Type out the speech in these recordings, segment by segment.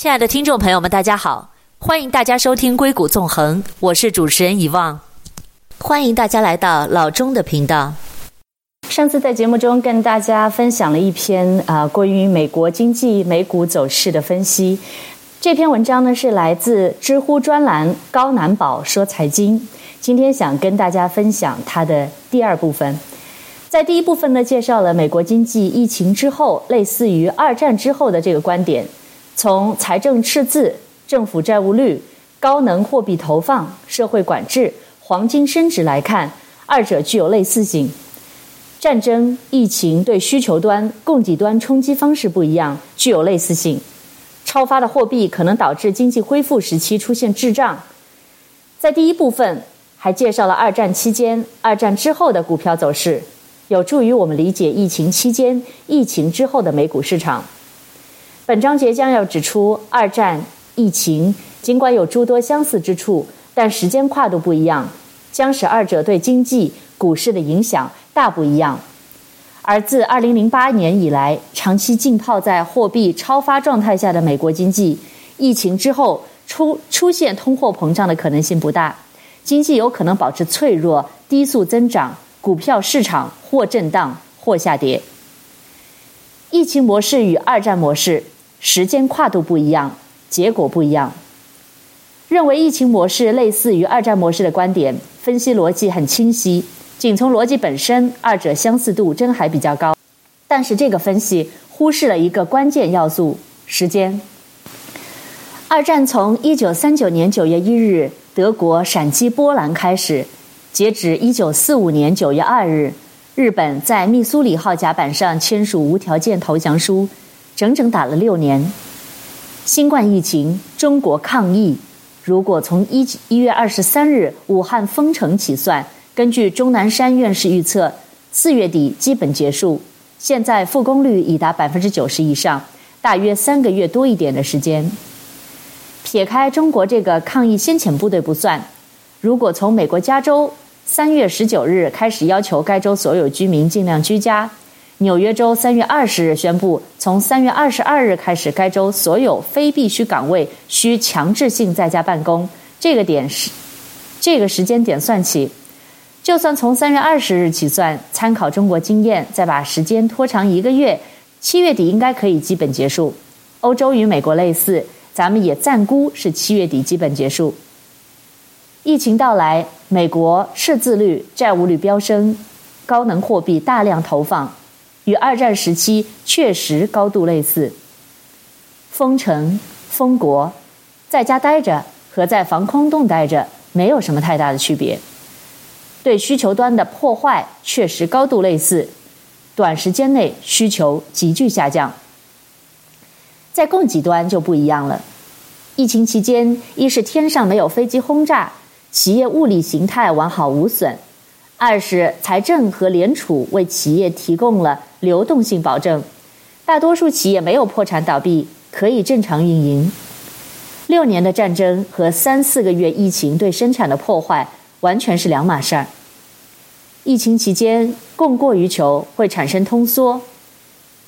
亲爱的听众朋友们，大家好，欢迎大家收听《硅谷纵横》，我是主持人遗忘，欢迎大家来到老钟的频道。上次在节目中跟大家分享了一篇啊关于美国经济美股走势的分析，这篇文章呢是来自知乎专栏高难宝说财经，今天想跟大家分享它的第二部分。在第一部分呢，介绍了美国经济疫情之后，类似于二战之后的这个观点。从财政赤字、政府债务率、高能货币投放、社会管制、黄金升值来看，二者具有类似性。战争、疫情对需求端、供给端冲击方式不一样，具有类似性。超发的货币可能导致经济恢复时期出现滞胀。在第一部分还介绍了二战期间、二战之后的股票走势。有助于我们理解疫情期间、疫情之后的美股市场。本章节将要指出，二战、疫情尽管有诸多相似之处，但时间跨度不一样，将使二者对经济、股市的影响大不一样。而自2008年以来，长期浸泡在货币超发状态下的美国经济，疫情之后出出现通货膨胀的可能性不大，经济有可能保持脆弱、低速增长。股票市场或震荡或下跌。疫情模式与二战模式时间跨度不一样，结果不一样。认为疫情模式类似于二战模式的观点，分析逻辑很清晰。仅从逻辑本身，二者相似度真还比较高。但是这个分析忽视了一个关键要素：时间。二战从一九三九年九月一日德国闪击波兰开始。截止一九四五年九月二日，日本在密苏里号甲板上签署无条件投降书，整整打了六年。新冠疫情，中国抗疫。如果从一一月二十三日武汉封城起算，根据钟南山院士预测，四月底基本结束。现在复工率已达百分之九十以上，大约三个月多一点的时间。撇开中国这个抗疫先遣部队不算，如果从美国加州。三月十九日开始要求该州所有居民尽量居家。纽约州三月二十日宣布，从三月二十二日开始，该州所有非必须岗位需强制性在家办公。这个点是这个时间点算起，就算从三月二十日起算，参考中国经验，再把时间拖长一个月，七月底应该可以基本结束。欧洲与美国类似，咱们也暂估是七月底基本结束。疫情到来，美国赤字率、债务率飙升，高能货币大量投放，与二战时期确实高度类似。封城、封国，在家待着和在防空洞待着没有什么太大的区别。对需求端的破坏确实高度类似，短时间内需求急剧下降。在供给端就不一样了。疫情期间，一是天上没有飞机轰炸。企业物理形态完好无损，二是财政和联储为企业提供了流动性保证，大多数企业没有破产倒闭，可以正常运营。六年的战争和三四个月疫情对生产的破坏完全是两码事儿。疫情期间供过于求会产生通缩，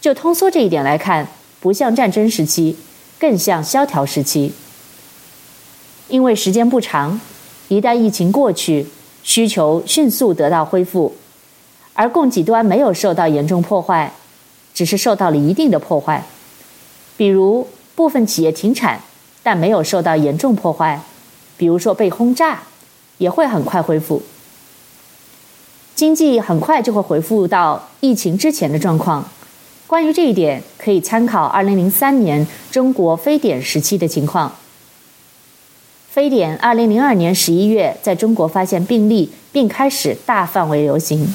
就通缩这一点来看，不像战争时期，更像萧条时期，因为时间不长。一旦疫情过去，需求迅速得到恢复，而供给端没有受到严重破坏，只是受到了一定的破坏。比如部分企业停产，但没有受到严重破坏；比如说被轰炸，也会很快恢复。经济很快就会恢复到疫情之前的状况。关于这一点，可以参考2003年中国非典时期的情况。非典，二零零二年十一月在中国发现病例，并开始大范围流行。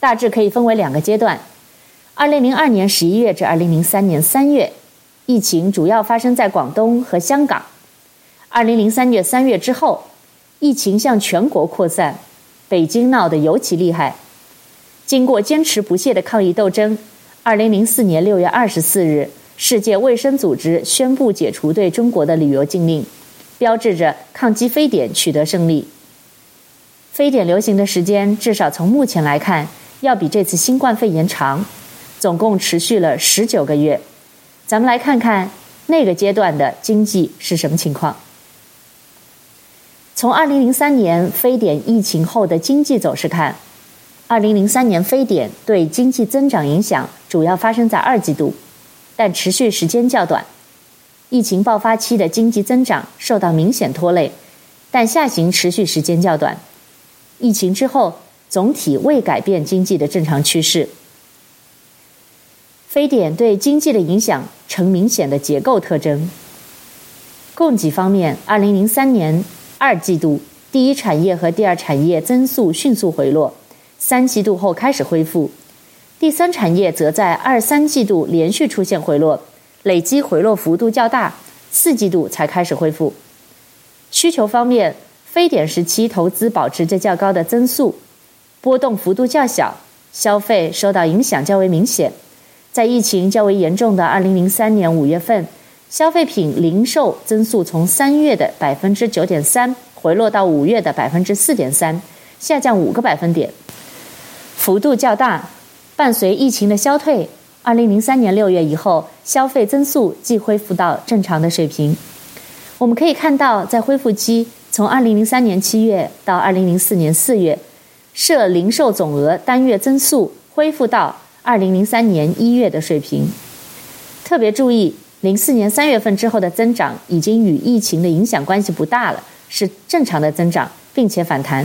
大致可以分为两个阶段：二零零二年十一月至二零零三年三月，疫情主要发生在广东和香港；二零零三年三月之后，疫情向全国扩散，北京闹得尤其厉害。经过坚持不懈的抗疫斗争，二零零四年六月二十四日，世界卫生组织宣布解除对中国的旅游禁令。标志着抗击非典取得胜利。非典流行的时间，至少从目前来看，要比这次新冠肺炎长，总共持续了十九个月。咱们来看看那个阶段的经济是什么情况。从二零零三年非典疫情后的经济走势看，二零零三年非典对经济增长影响主要发生在二季度，但持续时间较短。疫情爆发期的经济增长受到明显拖累，但下行持续时间较短。疫情之后，总体未改变经济的正常趋势。非典对经济的影响呈明显的结构特征。供给方面，二零零三年。二季度，第一产业和第二产业增速迅速回落，三季度后开始恢复。第三产业则在二三季度连续出现回落，累积回落幅度较大，四季度才开始恢复。需求方面，非典时期投资保持着较高的增速，波动幅度较小，消费受到影响较为明显。在疫情较为严重的二零零三年五月份。消费品零售增速从三月的百分之九点三回落到五月的百分之四点三，下降五个百分点，幅度较大。伴随疫情的消退，二零零三年六月以后，消费增速即恢复到正常的水平。我们可以看到，在恢复期，从二零零三年七月到二零零四年四月，设零售总额单月增速恢复到二零零三年一月的水平。特别注意。零四年三月份之后的增长已经与疫情的影响关系不大了，是正常的增长，并且反弹。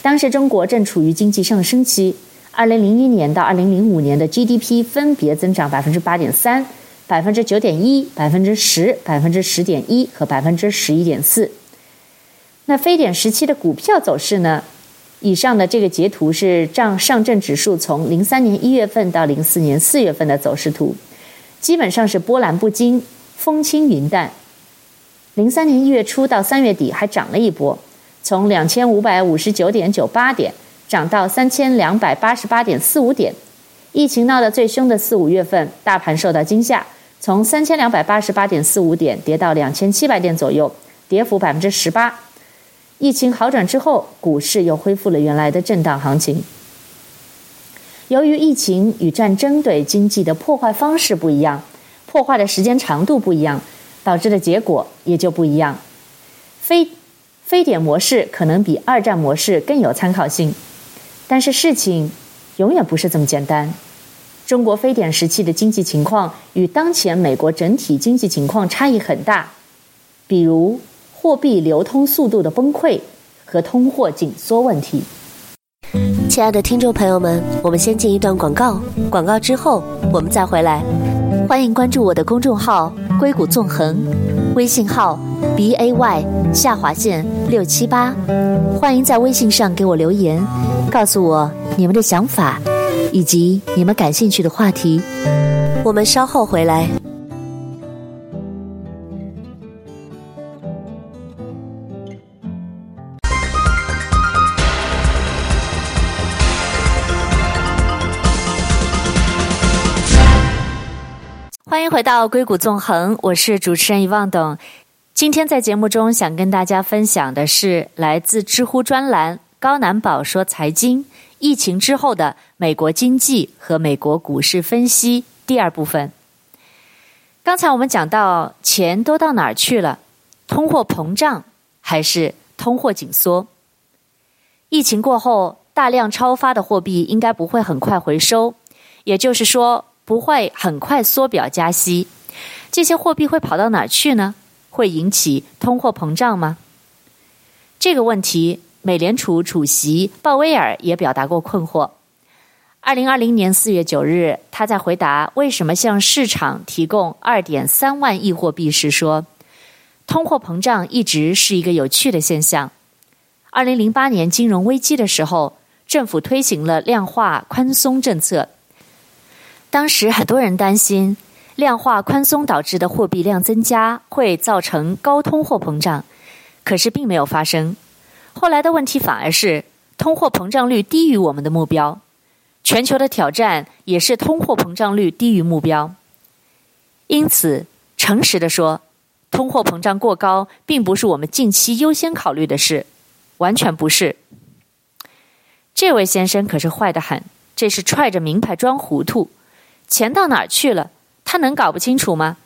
当时中国正处于经济上升期，二零零一年到二零零五年的 GDP 分别增长百分之八点三、百分之九点一、百分之十、百分之十点一和百分之十一点四。那非典时期的股票走势呢？以上的这个截图是账上证指数从零三年一月份到零四年四月份的走势图。基本上是波澜不惊，风轻云淡。零三年一月初到三月底还涨了一波，从两千五百五十九点九八点涨到三千两百八十八点四五点。疫情闹得最凶的四五月份，大盘受到惊吓，从三千两百八十八点四五点跌到两千七百点左右，跌幅百分之十八。疫情好转之后，股市又恢复了原来的震荡行情。由于疫情与战争对经济的破坏方式不一样，破坏的时间长度不一样，导致的结果也就不一样。非非典模式可能比二战模式更有参考性，但是事情永远不是这么简单。中国非典时期的经济情况与当前美国整体经济情况差异很大，比如货币流通速度的崩溃和通货紧缩问题。亲爱的听众朋友们，我们先进一段广告，广告之后我们再回来。欢迎关注我的公众号“硅谷纵横”，微信号 b a y 下划线六七八。欢迎在微信上给我留言，告诉我你们的想法以及你们感兴趣的话题。我们稍后回来。回到硅谷纵横，我是主持人遗忘董。今天在节目中想跟大家分享的是来自知乎专栏高难宝说财经疫情之后的美国经济和美国股市分析第二部分。刚才我们讲到钱都到哪儿去了？通货膨胀还是通货紧缩？疫情过后大量超发的货币应该不会很快回收，也就是说。不会很快缩表加息，这些货币会跑到哪儿去呢？会引起通货膨胀吗？这个问题，美联储主席鲍威尔也表达过困惑。二零二零年四月九日，他在回答为什么向市场提供二点三万亿货币时说：“通货膨胀一直是一个有趣的现象。二零零八年金融危机的时候，政府推行了量化宽松政策。”当时很多人担心量化宽松导致的货币量增加会造成高通货膨胀，可是并没有发生。后来的问题反而是通货膨胀率低于我们的目标，全球的挑战也是通货膨胀率低于目标。因此，诚实地说，通货膨胀过高并不是我们近期优先考虑的事，完全不是。这位先生可是坏得很，这是揣着明牌装糊涂。钱到哪儿去了？他能搞不清楚吗？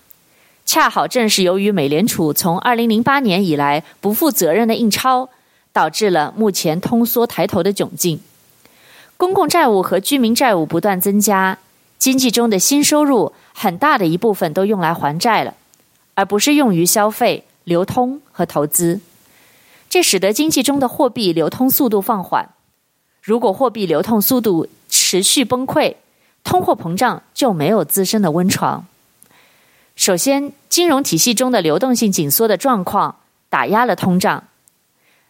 恰好正是由于美联储从二零零八年以来不负责任的印钞，导致了目前通缩抬头的窘境。公共债务和居民债务不断增加，经济中的新收入很大的一部分都用来还债了，而不是用于消费、流通和投资。这使得经济中的货币流通速度放缓。如果货币流通速度持续崩溃，通货膨胀就没有滋生的温床。首先，金融体系中的流动性紧缩的状况打压了通胀。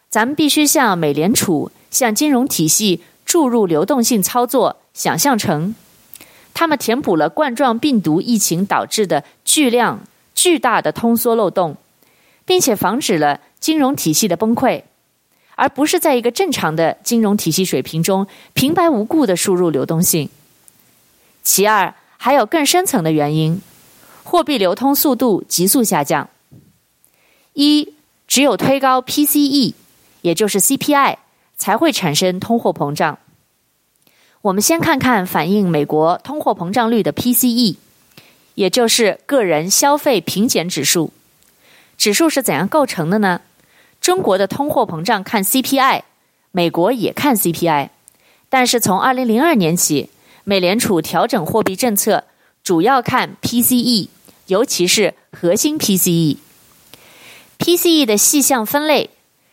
咱们必须向美联储、向金融体系注入流动性操作，想象成他们填补了冠状病毒疫情导致的巨量、巨大的通缩漏洞，并且防止了金融体系的崩溃，而不是在一个正常的金融体系水平中平白无故的输入流动性。其二，还有更深层的原因。货币流通速度急速下降。一，只有推高 PCE，也就是 CPI，才会产生通货膨胀。我们先看看反映美国通货膨胀率的 PCE，也就是个人消费平减指数。指数是怎样构成的呢？中国的通货膨胀看 CPI，美国也看 CPI，但是从二零零二年起，美联储调整货币政策，主要看 PCE。尤其是核心 PCE，PCE 的细项分类，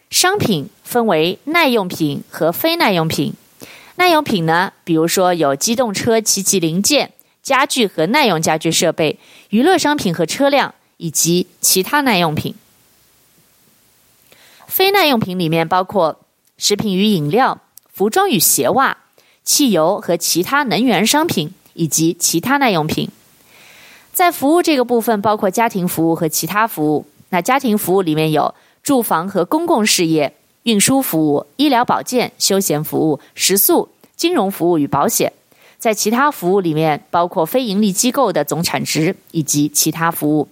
商品分为耐用品和非耐用品。耐用品呢，比如说有机动车及其零件、家具和耐用家具设备、娱乐商品和车辆以及其他耐用品。非耐用品里面包括食品与饮料、服装与鞋袜、汽油和其他能源商品以及其他耐用品。在服务这个部分，包括家庭服务和其他服务。那家庭服务里面有住房和公共事业、运输服务、医疗保健、休闲服务、食宿、金融服务与保险。在其他服务里面，包括非营利机构的总产值以及其他服务。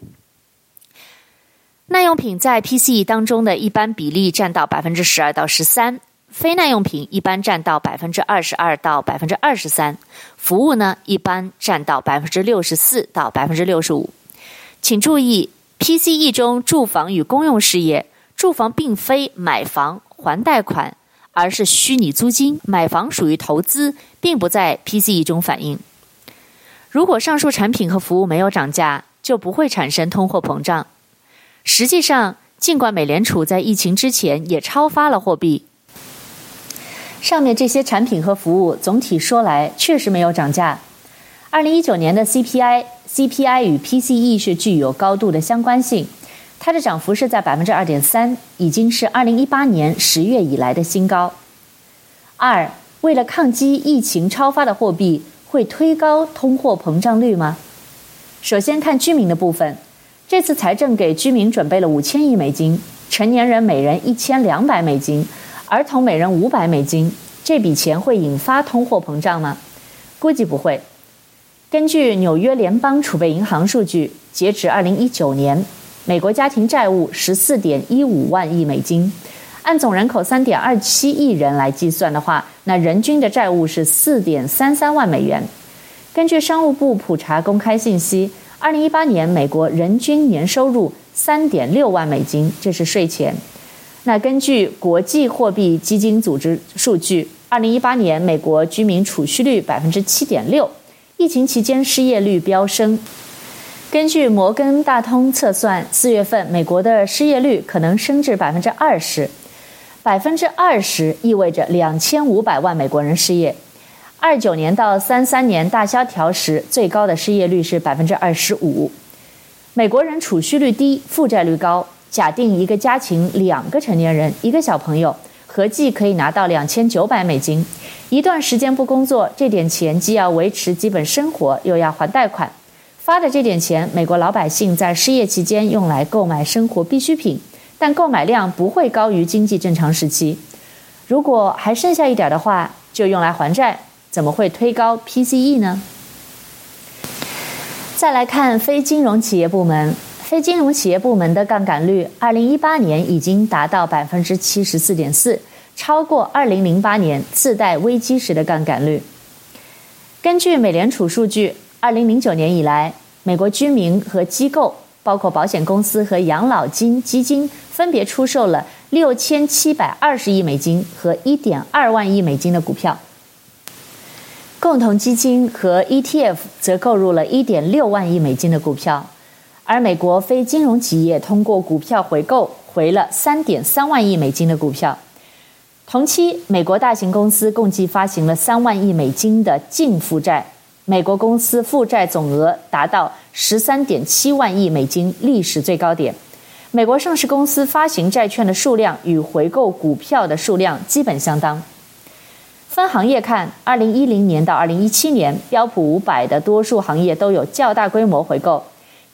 耐用品在 PCE 当中的一般比例占到百分之十二到十三。非耐用品一般占到百分之二十二到百分之二十三，服务呢一般占到百分之六十四到百分之六十五。请注意，PCE 中住房与公用事业，住房并非买房还贷款，而是虚拟租金，买房属于投资，并不在 PCE 中反映。如果上述产品和服务没有涨价，就不会产生通货膨胀。实际上，尽管美联储在疫情之前也超发了货币。上面这些产品和服务总体说来确实没有涨价。二零一九年的 CPI、CPI 与 PCE 是具有高度的相关性，它的涨幅是在百分之二点三，已经是二零一八年十月以来的新高。二，为了抗击疫情超发的货币会推高通货膨胀率吗？首先看居民的部分，这次财政给居民准备了五千亿美金，成年人每人一千两百美金。儿童每人五百美金，这笔钱会引发通货膨胀吗？估计不会。根据纽约联邦储备银行数据，截止二零一九年，美国家庭债务十四点一五万亿美金，按总人口三点二七亿人来计算的话，那人均的债务是四点三三万美元。根据商务部普查公开信息，二零一八年美国人均年收入三点六万美金，这是税前。那根据国际货币基金组织数据，二零一八年美国居民储蓄率百分之七点六，疫情期间失业率飙升。根据摩根大通测算，四月份美国的失业率可能升至百分之二十，百分之二十意味着两千五百万美国人失业。二九年到三三年大萧条时，最高的失业率是百分之二十五。美国人储蓄率低，负债率高。假定一个家庭两个成年人，一个小朋友，合计可以拿到两千九百美金。一段时间不工作，这点钱既要维持基本生活，又要还贷款。发的这点钱，美国老百姓在失业期间用来购买生活必需品，但购买量不会高于经济正常时期。如果还剩下一点的话，就用来还债，怎么会推高 PCE 呢？再来看非金融企业部门。非金融企业部门的杠杆率，二零一八年已经达到百分之七十四点四，超过二零零八年次贷危机时的杠杆率。根据美联储数据，二零零九年以来，美国居民和机构包括保险公司和养老金基金，分别出售了六千七百二十亿美金和一点二万亿美金的股票。共同基金和 ETF 则购入了一点六万亿美金的股票，而美国非金融企业通过股票回购回了三点三万亿美金的股票。同期，美国大型公司共计发行了三万亿美金的净负债，美国公司负债总额达到十三点七万亿美金，历史最高点。美国上市公司发行债券的数量与回购股票的数量基本相当。分行业看，二零一零年到二零一七年，标普五百的多数行业都有较大规模回购，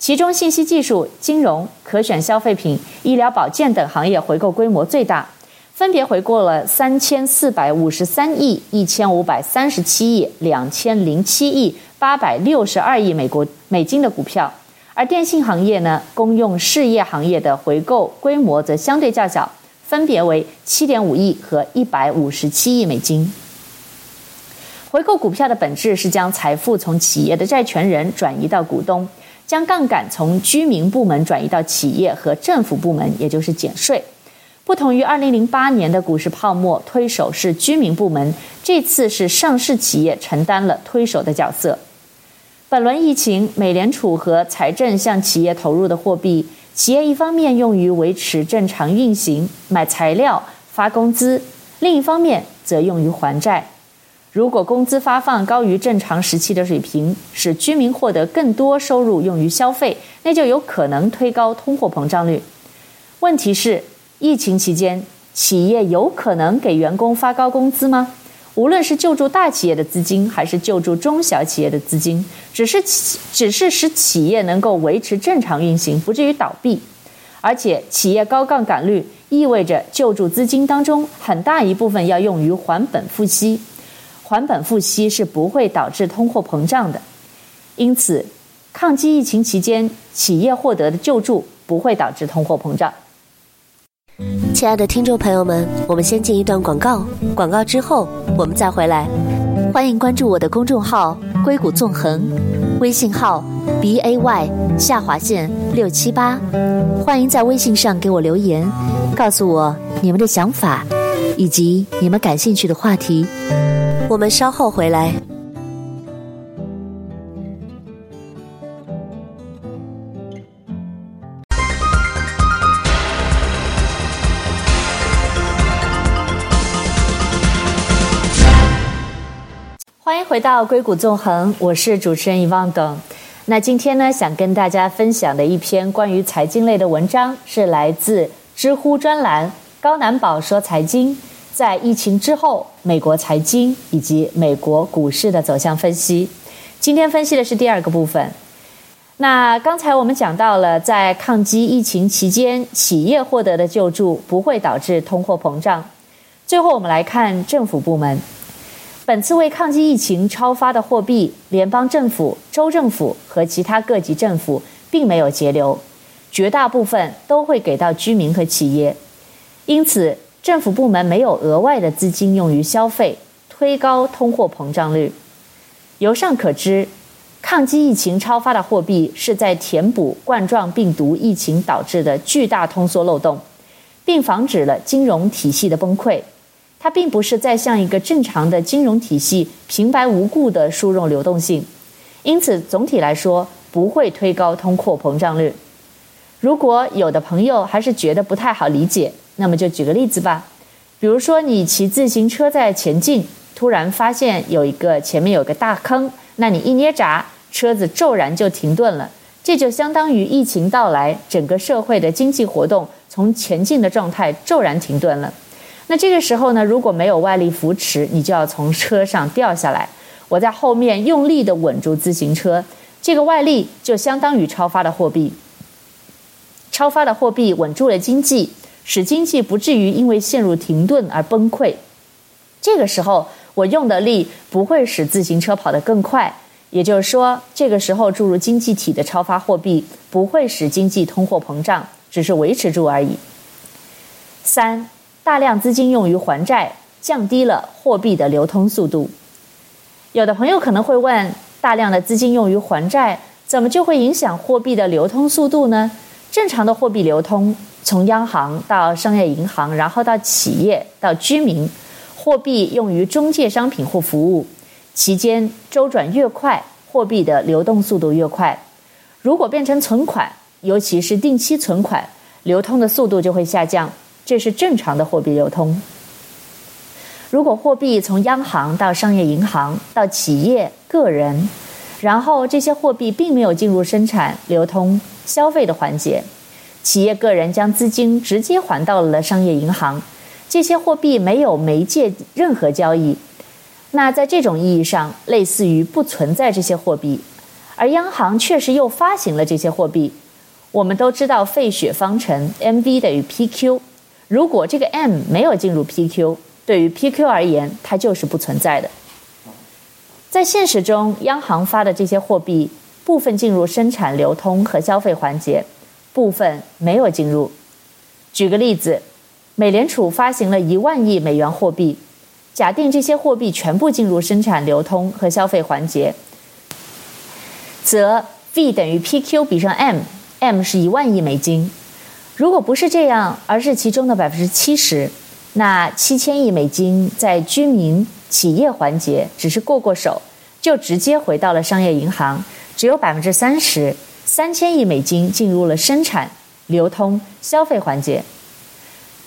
其中信息技术、金融、可选消费品、医疗保健等行业回购规模最大。分别回购了三千四百五十三亿、一千五百三十七亿、两千零七亿、八百六十二亿美国美金的股票，而电信行业呢，公用事业行业的回购规模则相对较小，分别为七点五亿和一百五十七亿美金。回购股票的本质是将财富从企业的债权人转移到股东，将杠杆从居民部门转移到企业和政府部门，也就是减税。不同于二零零八年的股市泡沫，推手是居民部门，这次是上市企业承担了推手的角色。本轮疫情，美联储和财政向企业投入的货币，企业一方面用于维持正常运行、买材料、发工资，另一方面则用于还债。如果工资发放高于正常时期的水平，使居民获得更多收入用于消费，那就有可能推高通货膨胀率。问题是，疫情期间，企业有可能给员工发高工资吗？无论是救助大企业的资金，还是救助中小企业的资金，只是只是使企业能够维持正常运行，不至于倒闭。而且，企业高杠杆率意味着救助资金当中很大一部分要用于还本付息，还本付息是不会导致通货膨胀的。因此，抗击疫情期间，企业获得的救助不会导致通货膨胀。亲爱的听众朋友们，我们先进一段广告，广告之后我们再回来。欢迎关注我的公众号“硅谷纵横”，微信号 b a y 下划线六七八。欢迎在微信上给我留言，告诉我你们的想法以及你们感兴趣的话题。我们稍后回来。欢迎回到硅谷纵横，我是主持人遗忘董。那今天呢，想跟大家分享的一篇关于财经类的文章，是来自知乎专栏高难宝说财经，在疫情之后，美国财经以及美国股市的走向分析。今天分析的是第二个部分。那刚才我们讲到了，在抗击疫情期间，企业获得的救助不会导致通货膨胀。最后，我们来看政府部门。本次为抗击疫情超发的货币，联邦政府、州政府和其他各级政府并没有节流，绝大部分都会给到居民和企业。因此，政府部门没有额外的资金用于消费，推高通货膨胀率。由上可知，抗击疫情超发的货币是在填补冠状病毒疫情导致的巨大通缩漏洞，并防止了金融体系的崩溃。它并不是在向一个正常的金融体系平白无故的输入流动性，因此总体来说不会推高通货膨胀率。如果有的朋友还是觉得不太好理解，那么就举个例子吧。比如说你骑自行车在前进，突然发现有一个前面有个大坑，那你一捏闸，车子骤然就停顿了。这就相当于疫情到来，整个社会的经济活动从前进的状态骤然停顿了。那这个时候呢，如果没有外力扶持，你就要从车上掉下来。我在后面用力地稳住自行车，这个外力就相当于超发的货币。超发的货币稳住了经济，使经济不至于因为陷入停顿而崩溃。这个时候，我用的力不会使自行车跑得更快，也就是说，这个时候注入经济体的超发货币不会使经济通货膨胀，只是维持住而已。三。大量资金用于还债，降低了货币的流通速度。有的朋友可能会问：大量的资金用于还债，怎么就会影响货币的流通速度呢？正常的货币流通，从央行到商业银行，然后到企业到居民，货币用于中介商品或服务，期间周转越快，货币的流动速度越快。如果变成存款，尤其是定期存款，流通的速度就会下降，这是正常的货币流通。如果货币从央行到商业银行到企业个人，然后这些货币并没有进入生产、流通、消费的环节，企业个人将资金直接还到了商业银行，这些货币没有媒介任何交易，那在这种意义上，类似于不存在这些货币，而央行确实又发行了这些货币。我们都知道费雪方程 mv 等于 pq，如果这个 m 没有进入 pq。对于 PQ 而言，它就是不存在的。在现实中，央行发的这些货币，部分进入生产、流通和消费环节，部分没有进入。举个例子，美联储发行了一万亿美元货币，假定这些货币全部进入生产、流通和消费环节，则 V 等于 PQ 比上 M，M 是一万亿美金。如果不是这样，而是其中的百分之七十。那七千亿美金在居民企业环节只是过过手，就直接回到了商业银行。只有百分之三十，三千亿美金进入了生产、流通、消费环节。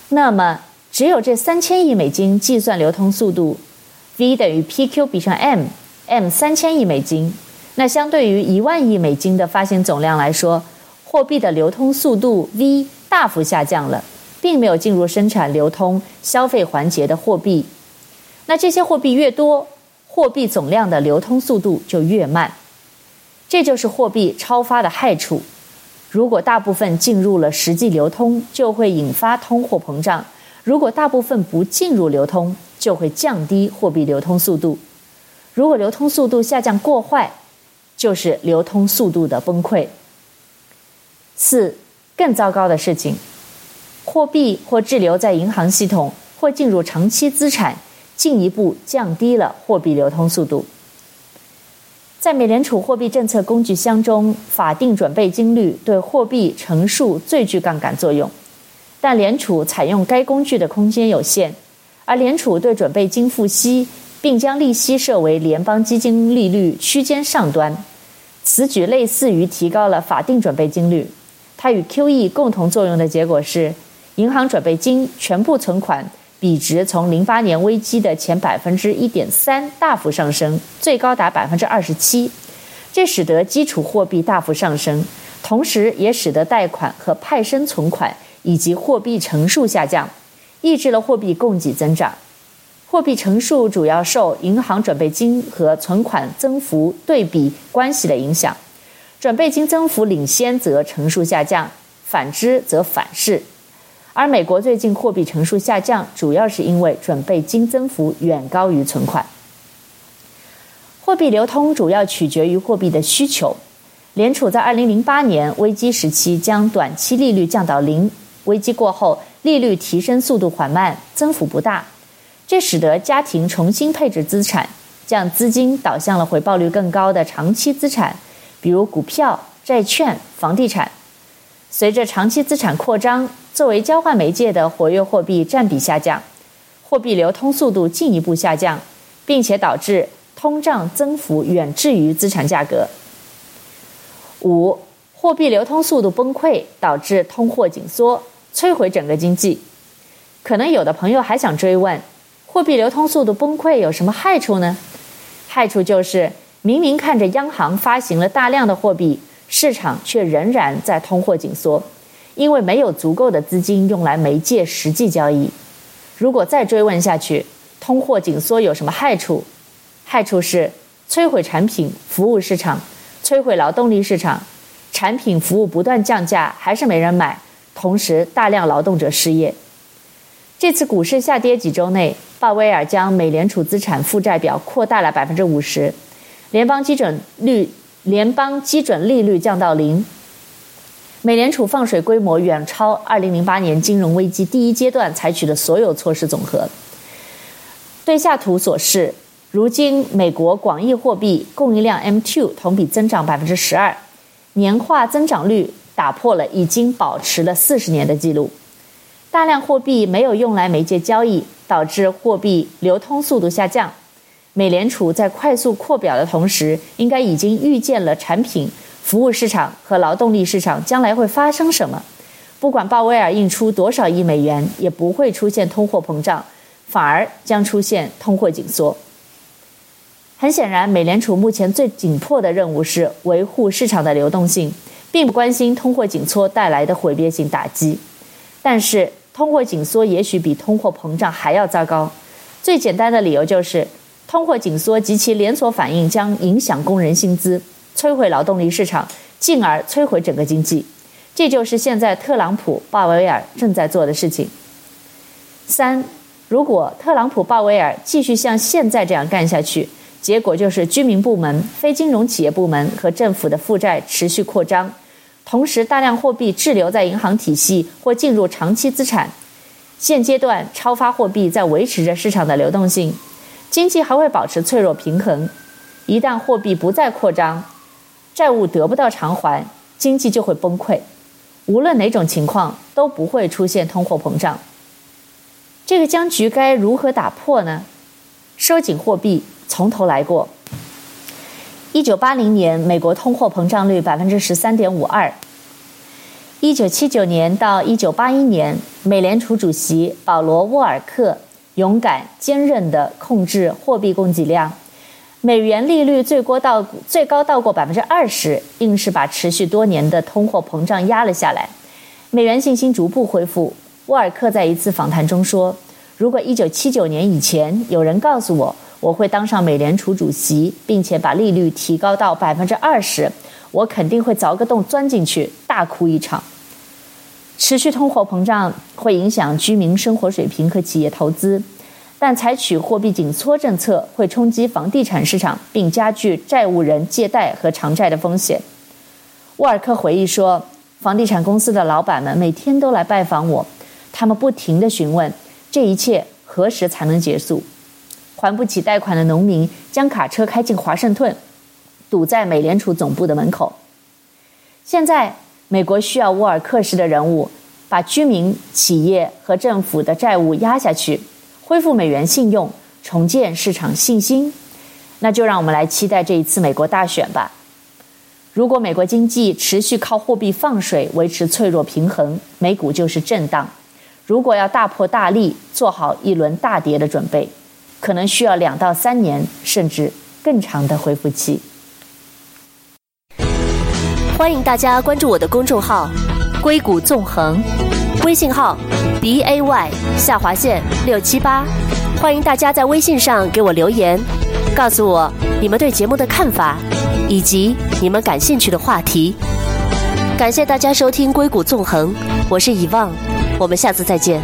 那么，只有这三千亿美金计算流通速度，V 等于 PQ 比上 M，M 三千亿美金。那相对于一万亿美金的发行总量来说，货币的流通速度 V 大幅下降了。并没有进入生产、流通、消费环节的货币，那这些货币越多，货币总量的流通速度就越慢。这就是货币超发的害处。如果大部分进入了实际流通，就会引发通货膨胀；如果大部分不进入流通，就会降低货币流通速度。如果流通速度下降过坏，就是流通速度的崩溃。四，更糟糕的事情。货币或滞留在银行系统，或进入长期资产，进一步降低了货币流通速度。在美联储货币政策工具箱中，法定准备金率对货币乘数最具杠杆作用，但联储采用该工具的空间有限，而联储对准备金付息，并将利息设为联邦基金利率区间上端。此举类似于提高了法定准备金率，它与 QE 共同作用的结果是。银行准备金全部存款比值从零八年危机的前百分之一点三大幅上升，最高达百分之二十七，这使得基础货币大幅上升，同时也使得贷款和派生存款以及货币乘数下降，抑制了货币供给增长。货币乘数主要受银行准备金和存款增幅对比关系的影响，准备金增幅领先则乘数下降，反之则反噬。而美国最近货币乘数下降，主要是因为准备金增幅远高于存款。货币流通主要取决于货币的需求。联储在二零零八年危机时期将短期利率降到零，危机过后利率提升速度缓慢，增幅不大，这使得家庭重新配置资产，将资金导向了回报率更高的长期资产，比如股票、债券、房地产。随着长期资产扩张，作为交换媒介的活跃货币占比下降，货币流通速度进一步下降，并且导致通胀增幅远至于资产价格。五、货币流通速度崩溃，导致通货紧缩，摧毁整个经济。可能有的朋友还想追问：货币流通速度崩溃有什么害处呢？害处就是明明看着央行发行了大量的货币。市场却仍然在通货紧缩，因为没有足够的资金用来媒介实际交易。如果再追问下去，通货紧缩有什么害处？害处是摧毁产品服务市场，摧毁劳动力市场，产品服务不断降价，还是没人买，同时大量劳动者失业。这次股市下跌几周内，鲍威尔将美联储资产负债表扩大了百分之五十，联邦基准率。联邦基准利率降到零，美联储放水规模远超2008年金融危机第一阶段采取的所有措施总和。对下图所示，如今美国广义货币供应量 M2 同比增长百分之十二，年化增长率打破了已经保持了四十年的记录。大量货币没有用来媒介交易，导致货币流通速度下降。美联储在快速扩表的同时，应该已经预见了产品、服务市场和劳动力市场将来会发生什么。不管鲍威尔印出多少亿美元，也不会出现通货膨胀，反而将出现通货紧缩。很显然，美联储目前最紧迫的任务是维护市场的流动性，并不关心通货紧缩带来的毁灭性打击。但是，通货紧缩也许比通货膨胀还要糟糕。最简单的理由就是。通货紧缩及其连锁反应将影响工人薪资，摧毁劳动力市场，进而摧毁整个经济。这就是现在特朗普、鲍威尔正在做的事情。三，如果特朗普、鲍威尔继续像现在这样干下去，结果就是居民部门、非金融企业部门和政府的负债持续扩张，同时大量货币滞留在银行体系或进入长期资产。现阶段超发货币在维持着市场的流动性。经济还会保持脆弱平衡，一旦货币不再扩张，债务得不到偿还，经济就会崩溃。无论哪种情况，都不会出现通货膨胀。这个僵局该如何打破呢？收紧货币，从头来过。一九八零年，美国通货膨胀率百分之十三点五二。一九七九年到一九八一年，美联储主席保罗·沃尔克。勇敢坚韧地控制货币供给量，美元利率最高到最高到过百分之二十，硬是把持续多年的通货膨胀压了下来。美元信心逐步恢复。沃尔克在一次访谈中说：“如果一九七九年以前有人告诉我我会当上美联储主席，并且把利率提高到百分之二十，我肯定会凿个洞钻进去，大哭一场。”持续通货膨胀会影响居民生活水平和企业投资，但采取货币紧缩政策会冲击房地产市场，并加剧债务人借贷和偿债的风险。沃尔克回忆说：“房地产公司的老板们每天都来拜访我，他们不停地询问这一切何时才能结束。还不起贷款的农民将卡车开进华盛顿，堵在美联储总部的门口。现在。”美国需要沃尔克式的人物，把居民、企业和政府的债务压下去，恢复美元信用，重建市场信心。那就让我们来期待这一次美国大选吧。如果美国经济持续靠货币放水维持脆弱平衡，美股就是震荡；如果要大破大立，做好一轮大跌的准备，可能需要两到三年，甚至更长的恢复期。欢迎大家关注我的公众号“硅谷纵横”，微信号 b a y 下划线六七八。欢迎大家在微信上给我留言，告诉我你们对节目的看法，以及你们感兴趣的话题。感谢大家收听《硅谷纵横》，我是以望，我们下次再见。